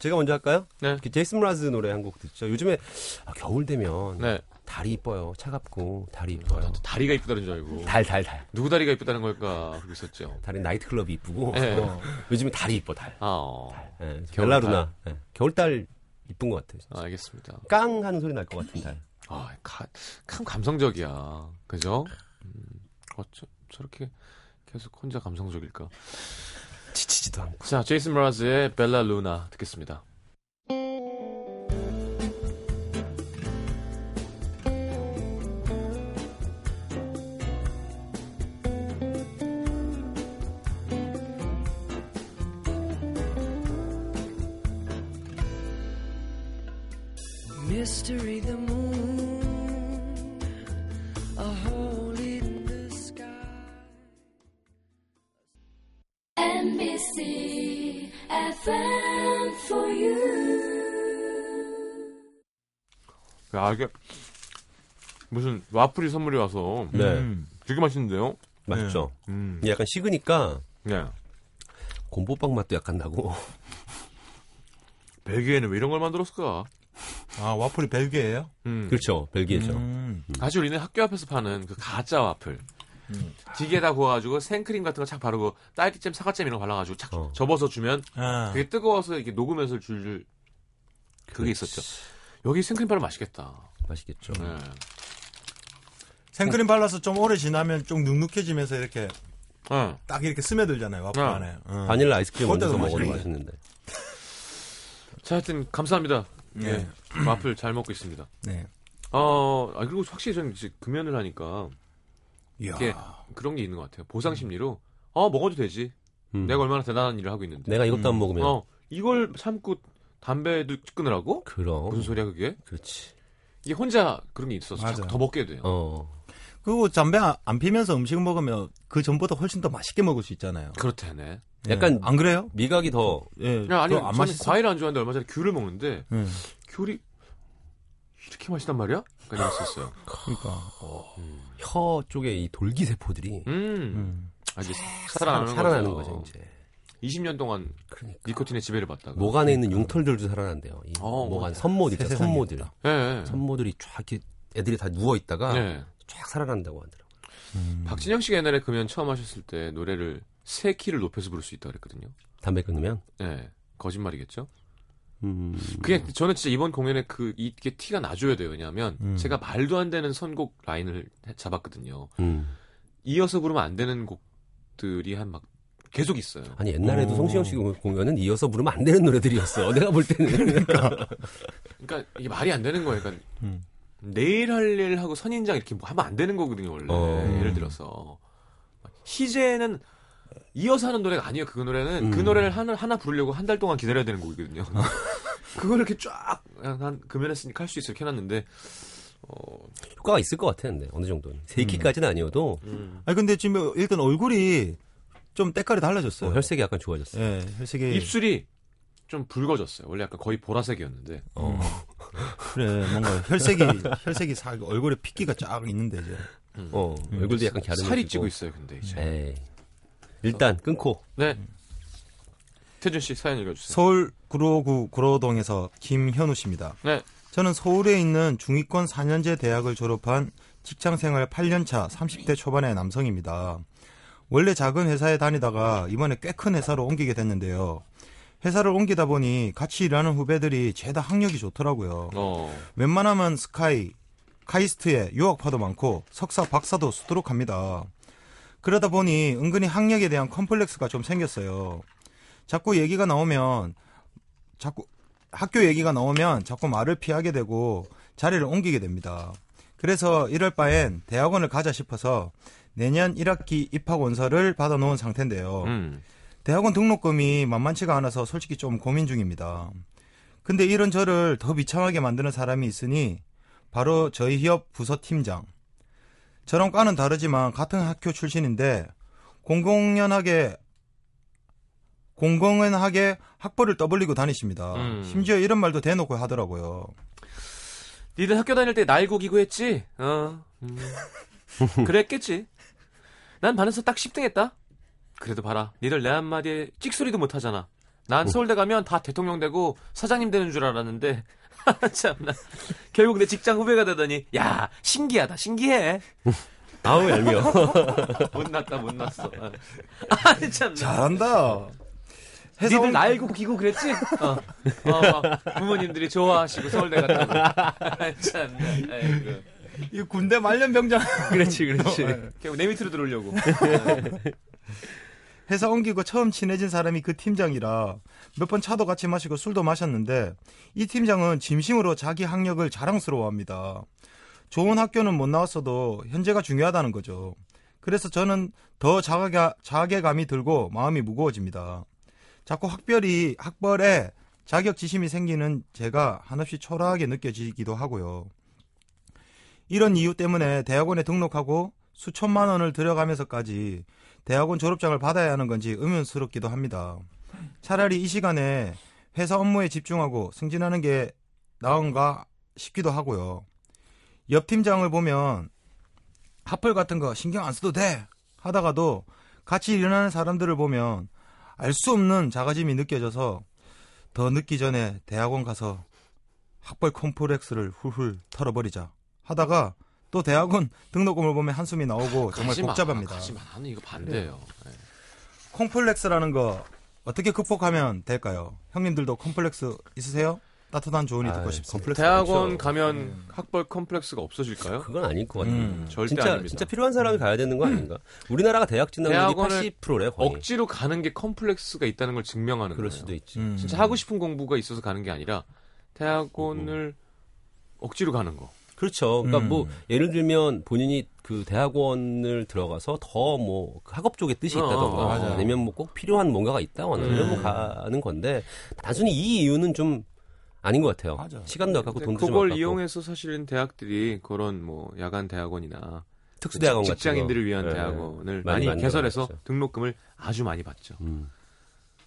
[SPEAKER 4] 제가 먼저 할까요?
[SPEAKER 1] 네.
[SPEAKER 4] 그 제이슨 므라즈 노래 한 곡 듣죠. 요즘에 아, 겨울 되면
[SPEAKER 1] 네.
[SPEAKER 4] 달이 이뻐요. 차갑고 달이
[SPEAKER 1] 어,
[SPEAKER 4] 이뻐요.
[SPEAKER 1] 다리가 이쁘다는 줄 알고.
[SPEAKER 4] 달, 달, 달.
[SPEAKER 1] 누구 다리가 이쁘다는 걸까? 그러고 있었죠.
[SPEAKER 4] 달은 나이트클럽이 이쁘고
[SPEAKER 1] 네.
[SPEAKER 4] 어, 요즘에 달이 이뻐 달.
[SPEAKER 1] 아, 어.
[SPEAKER 4] 예,
[SPEAKER 1] 겨울
[SPEAKER 4] Bella Luna 예, 겨울달 이쁜 것 같아요.
[SPEAKER 1] 아, 알겠습니다.
[SPEAKER 4] 깡 하는 소리 날 것 같은 달.
[SPEAKER 1] 아, 가, 참 감성적이야. 그죠? 음, 어쩌, 저렇게 계속 혼자 감성적일까?
[SPEAKER 4] 지치지도 않고.
[SPEAKER 1] 자, 제이슨 브라즈의 벨라 루나 듣겠습니다. 야, 이게 무슨 와플이 선물이 와서
[SPEAKER 4] 네.
[SPEAKER 3] 음.
[SPEAKER 1] 되게 맛있는데요?
[SPEAKER 4] 맛있죠.
[SPEAKER 1] 음.
[SPEAKER 4] 약간 식으니까
[SPEAKER 1] 네.
[SPEAKER 4] 곰보빵 맛도 약간 나고.
[SPEAKER 1] 벨기에는 왜 이런 걸 만들었을까?
[SPEAKER 3] 아 와플이 벨기에예요?
[SPEAKER 1] 음.
[SPEAKER 4] 그렇죠. 벨기에죠.
[SPEAKER 3] 음.
[SPEAKER 1] 사실 우리는 학교 앞에서 파는 그 가짜 와플. 기계에다 구워가지고 생크림 같은 거 착 바르고 딸기잼, 사과잼 이런 거 발라가지고 착
[SPEAKER 4] 어.
[SPEAKER 1] 접어서 주면
[SPEAKER 3] 아.
[SPEAKER 1] 그게 뜨거워서 이렇게 녹으면서 줄줄 그게 있었죠. 여기 생크림 바르면 맛있겠다.
[SPEAKER 4] 맛있겠죠.
[SPEAKER 1] 네.
[SPEAKER 3] 생크림 발라서 좀 오래 지나면 좀 눅눅해지면서 이렇게
[SPEAKER 1] 네.
[SPEAKER 3] 딱 이렇게 스며들잖아요 와플
[SPEAKER 1] 어.
[SPEAKER 3] 안에. 어.
[SPEAKER 4] 바닐라 아이스크림 얹어서 먹어도. 맛있는데.
[SPEAKER 1] 자, 하여튼 감사합니다.
[SPEAKER 3] 네.
[SPEAKER 1] 예. 와플 잘 먹고 있습니다.
[SPEAKER 3] 네.
[SPEAKER 1] 어, 아, 그리고 확실히 저는 이제 금연을 하니까. 이게 그런 게 있는 것 같아요. 보상 심리로 어 먹어도 되지.
[SPEAKER 4] 음.
[SPEAKER 1] 내가 얼마나 대단한 일을 하고 있는데.
[SPEAKER 4] 내가 이것도 안
[SPEAKER 3] 음.
[SPEAKER 4] 먹으면
[SPEAKER 1] 어 이걸 참고 담배도 끊으라고?
[SPEAKER 4] 그럼
[SPEAKER 1] 무슨 소리야 그게?
[SPEAKER 4] 그렇지.
[SPEAKER 1] 이게 혼자 그런 게 있어서
[SPEAKER 3] 맞아요.
[SPEAKER 1] 더 먹게 돼요.
[SPEAKER 4] 어.
[SPEAKER 3] 그리고 담배 안- 안 피면서 음식 먹으면 그 전보다 훨씬 더 맛있게 먹을 수 있잖아요.
[SPEAKER 1] 그렇다네.
[SPEAKER 4] 약간
[SPEAKER 3] 예. 안 그래요?
[SPEAKER 4] 미각이 더
[SPEAKER 3] 예.
[SPEAKER 1] 야, 아니
[SPEAKER 3] 안
[SPEAKER 1] 저는
[SPEAKER 3] 맛있어.
[SPEAKER 1] 과일 안 좋아하는데 얼마 전에 귤을 먹는데
[SPEAKER 3] 예.
[SPEAKER 1] 귤이 이렇게 맛있단 말이야? 까지 맛있었어요.
[SPEAKER 3] 그러니까.
[SPEAKER 4] 혀 쪽에 이 돌기 세포들이
[SPEAKER 1] 음.
[SPEAKER 3] 음.
[SPEAKER 1] 아, 이제
[SPEAKER 4] 살아나는,
[SPEAKER 1] 살아나는,
[SPEAKER 4] 거죠.
[SPEAKER 1] 거죠.
[SPEAKER 4] 이제.
[SPEAKER 1] 20년 동안
[SPEAKER 4] 그러니까.
[SPEAKER 1] 니코틴의 지배를 받다가.
[SPEAKER 4] 목 안에 있는 융털들도 살아난대요. 이
[SPEAKER 1] 어,
[SPEAKER 4] 목
[SPEAKER 1] 어.
[SPEAKER 4] 안 선모들 있죠. 선모들.
[SPEAKER 1] 예. 예.
[SPEAKER 4] 선모들이 쫙 이렇게 애들이 다 누워 있다가
[SPEAKER 1] 네.
[SPEAKER 4] 쫙 살아난다고 하더라고.
[SPEAKER 3] 음.
[SPEAKER 1] 박진영 씨가 옛날에 금연 처음 하셨을 때 노래를 세 키를 높여서 부를 수 있다고 그랬거든요.
[SPEAKER 4] 담배 끊으면.
[SPEAKER 1] 예. 거짓말이겠죠?
[SPEAKER 4] 음.
[SPEAKER 1] 그게 저는 진짜 이번 공연에 그 이게 티가 나줘야 돼요. 왜냐하면
[SPEAKER 3] 음.
[SPEAKER 1] 제가 말도 안 되는 선곡 라인을 해- 잡았거든요.
[SPEAKER 4] 음.
[SPEAKER 1] 이어서 부르면 안 되는 곡들이 한 막 계속 있어요.
[SPEAKER 4] 아니 옛날에도
[SPEAKER 3] 어.
[SPEAKER 4] 성시경 씨 공연은 이어서 부르면 안 되는 노래들이었어. 내가 볼 때는.
[SPEAKER 1] 그러니까 이게 말이 안 되는 거예요. 그러니까
[SPEAKER 3] 음.
[SPEAKER 1] 내일 할 일 하고 선인장 이렇게 뭐 하면 안 되는 거거든요. 원래
[SPEAKER 4] 어.
[SPEAKER 1] 예를 들어서 희재는 이어서 하는 노래가 아니에요. 그 노래는 그
[SPEAKER 4] 음.
[SPEAKER 1] 노래를 하나, 하나 부르려고 한 달 동안 기다려야 되는 곡이거든요. 그걸 이렇게 쫙한 금연했으니까 할 수 있어 이렇게 해놨는데 어,
[SPEAKER 4] 효과가 있을 것 같았는데 어느 정도는. 세 키까지는 아니어도
[SPEAKER 1] 음.
[SPEAKER 3] 아니 근데 지금 일단 얼굴이 좀 때깔이 달라졌어요.
[SPEAKER 4] 어, 혈색이 약간 좋아졌어. 요
[SPEAKER 3] 예, 혈색이
[SPEAKER 1] 입술이 좀 붉어졌어요. 원래 약간 거의 보라색이었는데.
[SPEAKER 4] 어.
[SPEAKER 3] 그래 뭔가 혈색이 혈색이 사 얼굴에 핏기가 쫙 있는데 이제
[SPEAKER 4] 어,
[SPEAKER 3] 음.
[SPEAKER 4] 얼굴도 약간 갸름해지고.
[SPEAKER 1] 살이 찌고 있어요. 근데 이제.
[SPEAKER 4] 에이. 일단 끊고
[SPEAKER 1] 네. 태준 씨 사연 읽어주세요.
[SPEAKER 3] 서울 구로구 구로동에서 김현우 씨입니다.
[SPEAKER 1] 네.
[SPEAKER 3] 저는 서울에 있는 중위권 4년제 대학을 졸업한 직장생활 8년차 30대 초반의 남성입니다. 원래 작은 회사에 다니다가 이번에 꽤 큰 회사로 옮기게 됐는데요. 회사를 옮기다 보니 같이 일하는 후배들이 죄다 학력이 좋더라고요.
[SPEAKER 1] 어.
[SPEAKER 3] 웬만하면 스카이, 카이스트에 유학파도 많고 석사, 박사도 수두룩 합니다. 그러다 보니 은근히 학력에 대한 컴플렉스가 좀 생겼어요. 자꾸 얘기가 나오면 자꾸 학교 얘기가 나오면 자꾸 말을 피하게 되고 자리를 옮기게 됩니다. 그래서 이럴 바엔 대학원을 가자 싶어서 내년 1학기 입학 원서를 받아놓은 상태인데요.
[SPEAKER 1] 음.
[SPEAKER 3] 대학원 등록금이 만만치가 않아서 솔직히 좀 고민 중입니다. 근데 이런 저를 더 비참하게 만드는 사람이 있으니 바로 저희 기업 부서 팀장. 저랑 과는 다르지만 같은 학교 출신인데 공공연하게 공공연하게 학벌을 떠벌리고 다니십니다.
[SPEAKER 1] 음.
[SPEAKER 3] 심지어 이런 말도 대놓고 하더라고요.
[SPEAKER 1] 니들 학교 다닐 때 날고 기구했지? 어. 음. 그랬겠지. 난 반에서 딱 10등 했다. 그래도 봐라. 니들 내 한마디에 찍소리도 못 하잖아. 난 서울대 가면 다 대통령 되고 사장님 되는 줄 알았는데 참나. 결국 내 직장 후배가 되더니 야, 신기하다. 신기해.
[SPEAKER 4] 아우 얄미워.
[SPEAKER 1] 못 났다. 못 났어. 아니 참나.
[SPEAKER 3] 잘한다.
[SPEAKER 1] 니들 날고 기고 그랬지? 어. 어, 막 부모님들이 좋아하시고 서울대 갔다고. 참나. 아이고.
[SPEAKER 3] 이 군대 말년 병장.
[SPEAKER 4] 그렇지, 그렇지.
[SPEAKER 1] 결국 내 밑으로 들어오려고.
[SPEAKER 3] 회사 옮기고 처음 친해진 사람이 그 팀장이라 몇 번 차도 같이 마시고 술도 마셨는데 이 팀장은 진심으로 자기 학력을 자랑스러워합니다. 좋은 학교는 못 나왔어도 현재가 중요하다는 거죠. 그래서 저는 더 자괴감이 들고 마음이 무거워집니다. 자꾸 학별이 학벌에 자격지심이 생기는 제가 한없이 초라하게 느껴지기도 하고요. 이런 이유 때문에 대학원에 등록하고 수천만 원을 들여가면서까지 대학원 졸업장을 받아야 하는 건지 의문스럽기도 합니다. 차라리 이 시간에 회사 업무에 집중하고 승진하는 게 나은가 싶기도 하고요. 옆 팀장을 보면 학벌 같은 거 신경 안 써도 돼 하다가도 같이 일하는 사람들을 보면 알 수 없는 자가짐이 느껴져서 더 늦기 전에 대학원 가서 학벌 콤플렉스를 훌훌 털어버리자 하다가 또 대학원 등록금을 보면 한숨이 나오고 정말
[SPEAKER 1] 가지 마,
[SPEAKER 3] 복잡합니다.
[SPEAKER 1] 가지 마. 나는 이거 반대예요.
[SPEAKER 3] 콤플렉스라는 거 어떻게 극복하면 될까요? 형님들도 콤플렉스 있으세요? 따뜻한 조언이 듣고
[SPEAKER 4] 아이,
[SPEAKER 3] 싶습니다.
[SPEAKER 4] 컴플렉스
[SPEAKER 1] 대학원. 가면 학벌 컴플렉스가 없어질까요?
[SPEAKER 4] 그건 아닐 것 같아요.
[SPEAKER 3] 음,
[SPEAKER 1] 절대
[SPEAKER 4] 진짜
[SPEAKER 1] 아닙니다.
[SPEAKER 4] 진짜 필요한 사람이 가야 되는 거 아닌가? 우리나라가 대학 진학률이
[SPEAKER 1] 대학원을
[SPEAKER 4] 80%래 거의.
[SPEAKER 1] 억지로 가는 게 컴플렉스가 있다는 걸 증명하는
[SPEAKER 4] 그럴
[SPEAKER 1] 거예요.
[SPEAKER 4] 수도 있지.
[SPEAKER 3] 음.
[SPEAKER 1] 진짜 하고 싶은 공부가 있어서 가는 게 아니라 대학원을 억지로 가는 거.
[SPEAKER 4] 그렇죠. 그러니까
[SPEAKER 3] 음.
[SPEAKER 4] 뭐 예를 들면 본인이 그 대학원을 들어가서 더 뭐 학업 쪽에 뜻이
[SPEAKER 1] 어,
[SPEAKER 4] 있다던가
[SPEAKER 1] 어, 맞아요.
[SPEAKER 4] 아니면 뭐 꼭 필요한 뭔가가 있다거나
[SPEAKER 3] 음.
[SPEAKER 4] 이러면 가는 건데 단순히 이 이유는 좀 아닌 것 같아요.
[SPEAKER 3] 맞아.
[SPEAKER 4] 시간도 아깝고 돈도 좀
[SPEAKER 1] 그걸
[SPEAKER 4] 아깝고
[SPEAKER 1] 이용해서 사실은 대학들이 그런 뭐 야간 대학원이나
[SPEAKER 4] 특수대학원 같은
[SPEAKER 1] 직장인들을
[SPEAKER 4] 거.
[SPEAKER 1] 위한
[SPEAKER 4] 네.
[SPEAKER 1] 대학원을
[SPEAKER 4] 많이
[SPEAKER 1] 많이, 개설해서. 등록금을 아주 많이 받죠.
[SPEAKER 4] 음.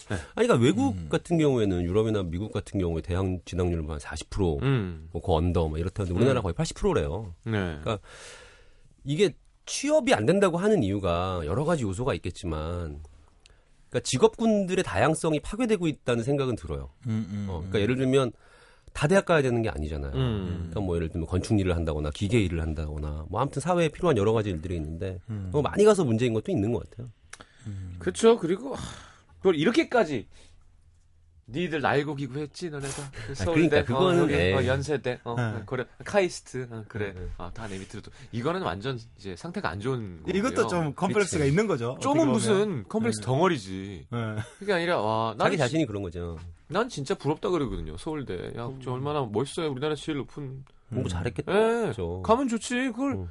[SPEAKER 1] 네.
[SPEAKER 4] 아니, 그러니까 외국
[SPEAKER 3] 음.
[SPEAKER 4] 같은 경우에는 유럽이나 미국 같은 경우에 대학 진학률 한 40%,
[SPEAKER 1] 음.
[SPEAKER 4] 뭐그 언더, 뭐 이렇다는데 우리나라
[SPEAKER 1] 음.
[SPEAKER 4] 거의 80%래요.
[SPEAKER 1] 네.
[SPEAKER 4] 그러니까 이게 취업이 안 된다고 하는 이유가 여러 가지 요소가 있겠지만, 그러니까 직업군들의 다양성이 파괴되고 있다는 생각은 들어요.
[SPEAKER 3] 음, 음,
[SPEAKER 4] 어,
[SPEAKER 3] 음.
[SPEAKER 4] 그러니까 예를 들면 다 대학 가야 되는 게 아니잖아요.
[SPEAKER 1] 음.
[SPEAKER 4] 그러니까 뭐 예를 들면 건축 일을 한다거나 기계 일을 한다거나 뭐 아무튼 사회에 필요한 여러 가지 일들이 있는데
[SPEAKER 3] 음.
[SPEAKER 4] 뭐 많이 가서 문제인 것도 있는 것 같아요.
[SPEAKER 1] 그렇죠. 그리고 하, 그걸 이렇게까지 니들 날고 기구했지 너네가 그 서울대
[SPEAKER 4] 그러니까 그거는,
[SPEAKER 1] 어,
[SPEAKER 4] 예.
[SPEAKER 1] 어, 연세대 어,
[SPEAKER 3] 네.
[SPEAKER 1] 그래 카이스트 어, 그래
[SPEAKER 4] 네.
[SPEAKER 1] 아, 다 내 밑으로 또 이거는 완전 이제 상태가 안 좋은 거고요.
[SPEAKER 3] 이것도 좀 컴플렉스가 있는 거죠.
[SPEAKER 1] 좀은. 무슨 컴플렉스
[SPEAKER 3] 네.
[SPEAKER 1] 덩어리지.
[SPEAKER 3] 네.
[SPEAKER 1] 그게 아니라 와
[SPEAKER 4] 자기
[SPEAKER 1] 나는
[SPEAKER 4] 자신이 그런 거죠.
[SPEAKER 1] 난 진짜 부럽다 그러거든요. 서울대. 야, 저 얼마나 멋있어요. 우리나라 제일 높은.
[SPEAKER 4] 공부 잘했겠다.
[SPEAKER 1] 예.
[SPEAKER 4] 그죠.
[SPEAKER 1] 가면 좋지. 그걸
[SPEAKER 4] 음.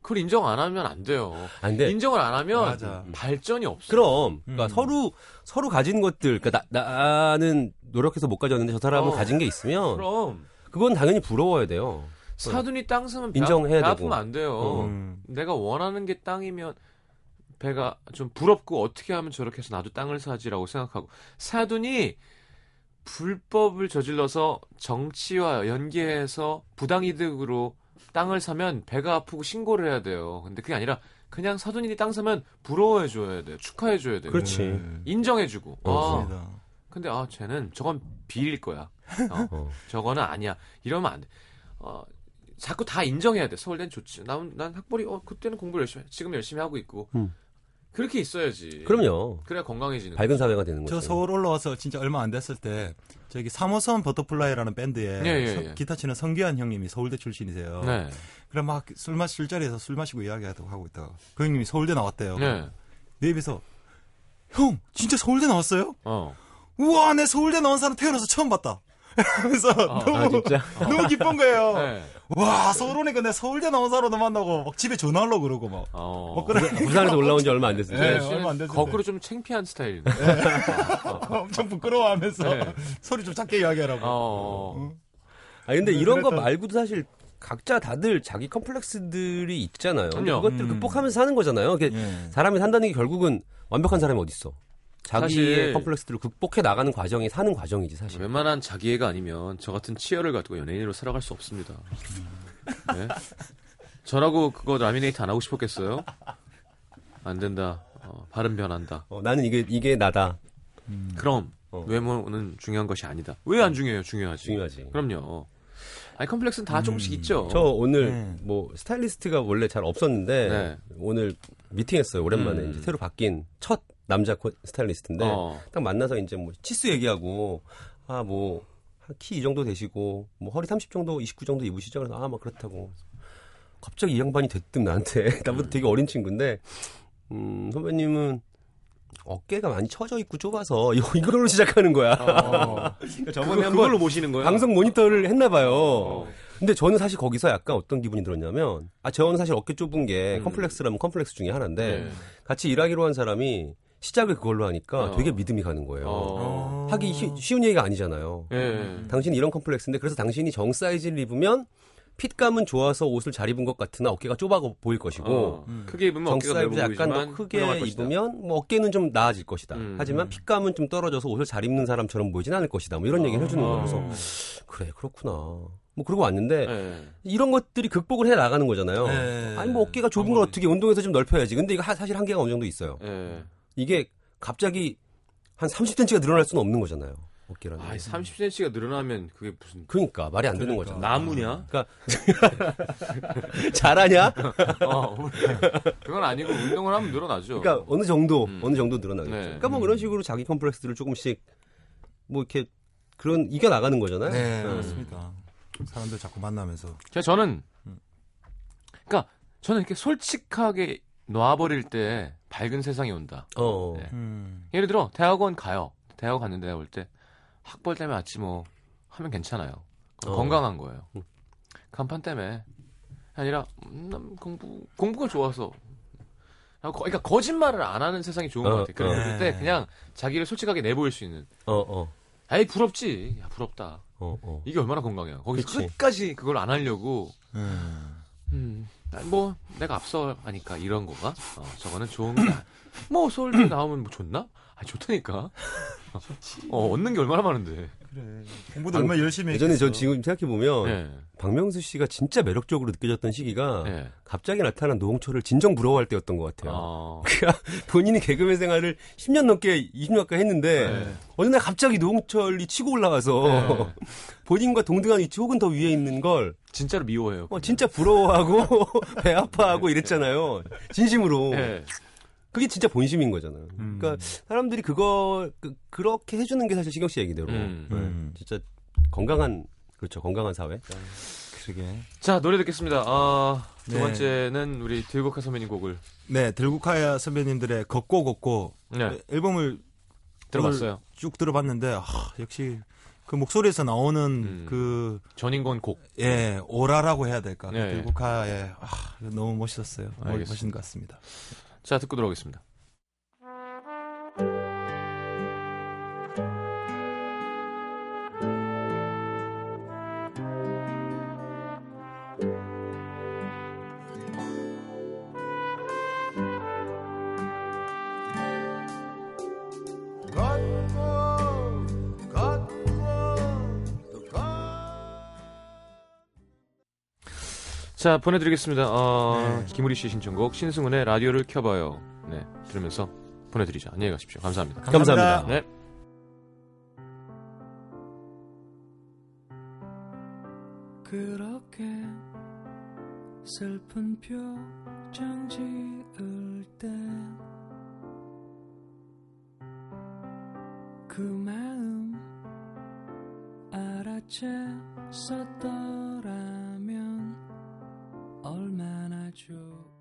[SPEAKER 1] 그걸 인정 안 하면 안 돼요.
[SPEAKER 4] 아, 근데
[SPEAKER 1] 인정을 안 하면
[SPEAKER 3] 맞아.
[SPEAKER 1] 발전이 없어.
[SPEAKER 4] 그럼 그러니까
[SPEAKER 3] 음.
[SPEAKER 4] 서로 서로 가진 것들 그러니까 나, 나는 노력해서 못 가졌는데 저 사람은
[SPEAKER 1] 어.
[SPEAKER 4] 가진 게 있으면
[SPEAKER 1] 그럼
[SPEAKER 4] 그건 당연히 부러워야 돼요.
[SPEAKER 1] 사돈이 땅 사면 배,
[SPEAKER 4] 인정해야
[SPEAKER 1] 배
[SPEAKER 4] 되고.
[SPEAKER 1] 아프면 안 돼요.
[SPEAKER 3] 음.
[SPEAKER 1] 내가 원하는 게 땅이면 배가 좀 부럽고 어떻게 하면 저렇게 해서 나도 땅을 사지라고 생각하고 사돈이 불법을 저질러서 정치와 연계해서 부당이득으로 땅을 사면 배가 아프고 신고를 해야 돼요. 근데 그게 아니라 그냥 사돈이 땅 사면 부러워해 줘야 돼요. 축하해 줘야 돼요.
[SPEAKER 4] 그렇지.
[SPEAKER 3] 음.
[SPEAKER 1] 인정해 주고.
[SPEAKER 4] 어,
[SPEAKER 1] 아,
[SPEAKER 3] 맞습니다.
[SPEAKER 1] 근데 아 쟤는 저건 비릴 거야. 어,
[SPEAKER 4] 어.
[SPEAKER 1] 저거는 아니야. 이러면 안 돼. 어, 자꾸 다 인정해야 돼. 서울대는 좋지. 난, 난 학벌이 어 그때는 공부를 열심히 해. 지금 열심히 하고 있고.
[SPEAKER 4] 음.
[SPEAKER 1] 그렇게 있어야지.
[SPEAKER 4] 그럼요.
[SPEAKER 1] 그래야 건강해지는.
[SPEAKER 4] 밝은 사회가 되는 거죠.
[SPEAKER 3] 저 서울 올라와서 진짜 얼마 안 됐을 때 저기 3호선 버터플라이라는 밴드에
[SPEAKER 1] 예, 예,
[SPEAKER 3] 서-
[SPEAKER 1] 예.
[SPEAKER 3] 기타 치는 성기완 형님이 서울대 출신이세요.
[SPEAKER 1] 네.
[SPEAKER 3] 그래 막 술 마시 술자리에서 술 마시고 이야기하고 하고 있다가 그 형님이 서울대 나왔대요.
[SPEAKER 1] 네.
[SPEAKER 3] 내 입에서 형 진짜 서울대 나왔어요?
[SPEAKER 1] 어.
[SPEAKER 3] 우와 내 서울대 나온 사람 태어나서 처음 봤다. 하면서
[SPEAKER 1] 아,
[SPEAKER 3] 너무
[SPEAKER 4] 진짜?
[SPEAKER 3] 너무 기쁜 거예요.
[SPEAKER 1] 네.
[SPEAKER 3] 와 서울 오니까 내 서울대 나온 사람도 만나고 막 집에 전화하려고 그러고 막.
[SPEAKER 1] 어.
[SPEAKER 3] 뭐 그래.
[SPEAKER 4] 부산에서 올라온 지 얼마 안 때.
[SPEAKER 3] 네.
[SPEAKER 1] 씨는
[SPEAKER 3] 얼마 안 됐을
[SPEAKER 1] 거꾸로 좀 창피한 스타일.
[SPEAKER 3] 엄청 부끄러워하면서
[SPEAKER 1] 네.
[SPEAKER 3] 소리 좀 작게 이야기하라고.
[SPEAKER 1] 어.
[SPEAKER 4] 아 근데 이런 거 말고도 사실 각자 다들 자기 컴플렉스들이 있잖아요. 그것들을
[SPEAKER 3] 음.
[SPEAKER 4] 극복하면서 사는 거잖아요.
[SPEAKER 3] 예.
[SPEAKER 4] 사람이 산다는 게 결국은 완벽한 사람이 어디 있어? 자기의 컴플렉스들을 극복해 나가는 과정이 사는 과정이지 사실.
[SPEAKER 1] 웬만한 자기애가 아니면 저 같은 치열을 가지고 연예인으로 살아갈 수 없습니다. 네? 저라고 그거 라미네이트 안 하고 싶었겠어요? 안 된다. 어, 발음 변한다.
[SPEAKER 4] 어, 나는 이게 이게 나다.
[SPEAKER 1] 그럼
[SPEAKER 4] 어.
[SPEAKER 1] 외모는 중요한 것이 아니다. 왜 안 중요해요? 중요하지.
[SPEAKER 4] 중요하지.
[SPEAKER 1] 그럼요. 아니 컴플렉스는 다 조금씩 있죠.
[SPEAKER 4] 저 오늘
[SPEAKER 3] 네.
[SPEAKER 4] 뭐 스타일리스트가 원래 잘 없었는데
[SPEAKER 1] 네.
[SPEAKER 4] 오늘 미팅했어요. 오랜만에
[SPEAKER 1] 음.
[SPEAKER 4] 이제 새로 바뀐 첫 남자 코- 스타일리스트인데
[SPEAKER 1] 어.
[SPEAKER 4] 딱 만나서 이제 뭐 치수 얘기하고 아 뭐 키 이 정도 되시고 뭐 허리 30 정도 29 정도 입으시죠? 그래서 아 막 그렇다고 갑자기 이 양반이 대뜸 나한테 나보다 되게 어린 친구인데 음 선배님은 어깨가 많이 처져 있고 좁아서 이걸로 시작하는 거야. 그러니까
[SPEAKER 1] 그거,
[SPEAKER 4] 저번에 한번
[SPEAKER 1] 그걸로 모시는 거야.
[SPEAKER 4] 방송 모니터를 했나 봐요.
[SPEAKER 1] 어.
[SPEAKER 4] 근데 저는 사실 거기서 약간 어떤 기분이 들었냐면 아 저는 사실 어깨 좁은 게
[SPEAKER 1] 음.
[SPEAKER 4] 컴플렉스라면 컴플렉스 중에 하나인데
[SPEAKER 1] 네.
[SPEAKER 4] 같이 일하기로 한 사람이 시작을 그걸로 하니까
[SPEAKER 1] 어.
[SPEAKER 4] 되게 믿음이 가는 거예요.
[SPEAKER 1] 어.
[SPEAKER 4] 하기 쉬, 쉬운 얘기가 아니잖아요.
[SPEAKER 1] 예.
[SPEAKER 4] 당신이 이런 컴플렉스인데 그래서 당신이 정 사이즈를 입으면 핏감은 좋아서 옷을 잘 입은 것 같으나 어깨가 좁아 보일 것이고
[SPEAKER 1] 어. 크게 입으면
[SPEAKER 4] 정
[SPEAKER 1] 어깨가 넓어
[SPEAKER 4] 사이즈 약간
[SPEAKER 1] 보이지만
[SPEAKER 4] 더 크게. 입으면 뭐 어깨는 좀 나아질 것이다.
[SPEAKER 1] 음.
[SPEAKER 4] 하지만 핏감은 좀 떨어져서 옷을 잘 입는 사람처럼 보이진 않을 것이다. 뭐 이런 얘기를 해주는 거예요. 그래서
[SPEAKER 1] 어.
[SPEAKER 4] 그래 그렇구나. 뭐 그러고 왔는데
[SPEAKER 1] 예.
[SPEAKER 4] 이런 것들이 극복을 해 나가는 거잖아요.
[SPEAKER 3] 네.
[SPEAKER 4] 아니 뭐 어깨가 좁은 걸 어떻게 운동해서 좀 넓혀야지. 근데 이거 하- 사실 한계가 어느 정도 있어요.
[SPEAKER 1] 예.
[SPEAKER 4] 이게 갑자기 한 30cm가 늘어날 수는 없는 거잖아요. 어깨라는.
[SPEAKER 1] 아,
[SPEAKER 4] 게.
[SPEAKER 1] 30cm가 늘어나면 그게 무슨
[SPEAKER 4] 그러니까 말이 안 되는
[SPEAKER 3] 그러니까.
[SPEAKER 4] 거잖아.
[SPEAKER 1] 나무냐?
[SPEAKER 4] 그러니까 잘하냐?
[SPEAKER 1] 어, 그건 아니고 운동을 하면 늘어나죠.
[SPEAKER 4] 그러니까 어느 정도
[SPEAKER 1] 음.
[SPEAKER 4] 어느 정도 늘어나겠죠.
[SPEAKER 1] 네.
[SPEAKER 4] 그러니까 뭐 그런 식으로 자기 컴플렉스들을 조금씩 뭐 이렇게 그런 이겨 나가는 거잖아요.
[SPEAKER 3] 네,
[SPEAKER 4] 음.
[SPEAKER 3] 맞습니다. 사람들 자꾸 만나면서.
[SPEAKER 1] 제가 저는 그러니까 저는 이렇게 솔직하게 놔버릴 때 밝은 세상이 온다.
[SPEAKER 4] 어.
[SPEAKER 1] 네.
[SPEAKER 3] 음.
[SPEAKER 1] 예를 들어 대학원 가요. 대학원 갔는데 내가 볼때 학벌 때문에 왔지 뭐 하면 괜찮아요.
[SPEAKER 4] 어.
[SPEAKER 1] 건강한 거예요.
[SPEAKER 4] 음.
[SPEAKER 1] 간판 때문에 아니라 음, 난 공부 공부가 좋아서 거- 그러니까 거짓말을 안 하는 세상이 좋은 것
[SPEAKER 4] 어,
[SPEAKER 1] 같아. 그럴
[SPEAKER 3] 어.
[SPEAKER 1] 때 그냥 자기를 솔직하게 내보일 수 있는.
[SPEAKER 4] 어, 어.
[SPEAKER 1] 아이 부럽지. 야 부럽다.
[SPEAKER 4] 어, 어.
[SPEAKER 1] 이게 얼마나 건강해요. 거기서
[SPEAKER 4] 그치.
[SPEAKER 1] 끝까지 그걸 안 하려고
[SPEAKER 3] 음.
[SPEAKER 1] 음, 뭐 내가 앞서 하니까 이런 거가 어, 저거는 좋은 거야. 뭐 서울대 나오면 뭐 좋나? 아 좋다니까. 어 얻는 게 얼마나 많은데.
[SPEAKER 3] 그래. 공부도 얼마나 열심히
[SPEAKER 4] 예전에 저
[SPEAKER 3] 했겠어.
[SPEAKER 4] 지금 생각해 보면
[SPEAKER 1] 예.
[SPEAKER 4] 박명수 씨가 진짜 매력적으로 느껴졌던 시기가
[SPEAKER 1] 예.
[SPEAKER 4] 갑자기 나타난 노홍철을 진정 부러워할 때였던 것 같아요.
[SPEAKER 1] 어.
[SPEAKER 4] 본인이 개그맨 생활을 10년 넘게 20년 가까이 했는데
[SPEAKER 1] 네.
[SPEAKER 4] 어느 날 갑자기 노홍철이 치고 올라와서
[SPEAKER 1] 네.
[SPEAKER 4] 본인과 동등한 위치 혹은 더 위에 있는 걸
[SPEAKER 1] 진짜로 미워해요.
[SPEAKER 4] 어, 진짜 부러워하고 배 아파하고 이랬잖아요. 진심으로.
[SPEAKER 1] 예.
[SPEAKER 4] 그게 진짜 본심인 거잖아요.
[SPEAKER 3] 음.
[SPEAKER 4] 그러니까 사람들이 그거 그, 렇게 해주는 게 사실 시경 씨 얘기대로
[SPEAKER 1] 음.
[SPEAKER 4] 네,
[SPEAKER 3] 음.
[SPEAKER 4] 진짜 건강한 그렇죠 건강한 사회.
[SPEAKER 3] 그러게.
[SPEAKER 1] 자 노래 듣겠습니다. 아, 두
[SPEAKER 3] 네.
[SPEAKER 1] 번째는 우리 들국화 선배님 곡을
[SPEAKER 3] 네, 들국화야 선배님들의 걷고 걷고
[SPEAKER 1] 네,
[SPEAKER 3] 앨범을
[SPEAKER 1] 들어봤어요.
[SPEAKER 3] 쭉 들어봤는데 아, 역시 그 목소리에서 나오는
[SPEAKER 1] 음.
[SPEAKER 3] 그
[SPEAKER 1] 전인권 곡.
[SPEAKER 3] 예, 오라라고 해야 될까? 그
[SPEAKER 1] 네.
[SPEAKER 3] 들국화의 아, 너무 멋있었어요.
[SPEAKER 1] 알겠습니다.
[SPEAKER 3] 멋있는 것 같습니다.
[SPEAKER 1] 자 듣고 들어오겠습니다. 자 보내드리겠습니다. 어, 김우리 씨 신청곡 신승훈의 라디오를 켜봐요. 네 들으면서 보내드리죠. 안녕히 가십시오. 감사합니다.
[SPEAKER 4] 감사합니다.
[SPEAKER 1] 네.
[SPEAKER 2] 그렇게 슬픈 표정 지을 때그 마음 알아챘었더라 얼마나 좋아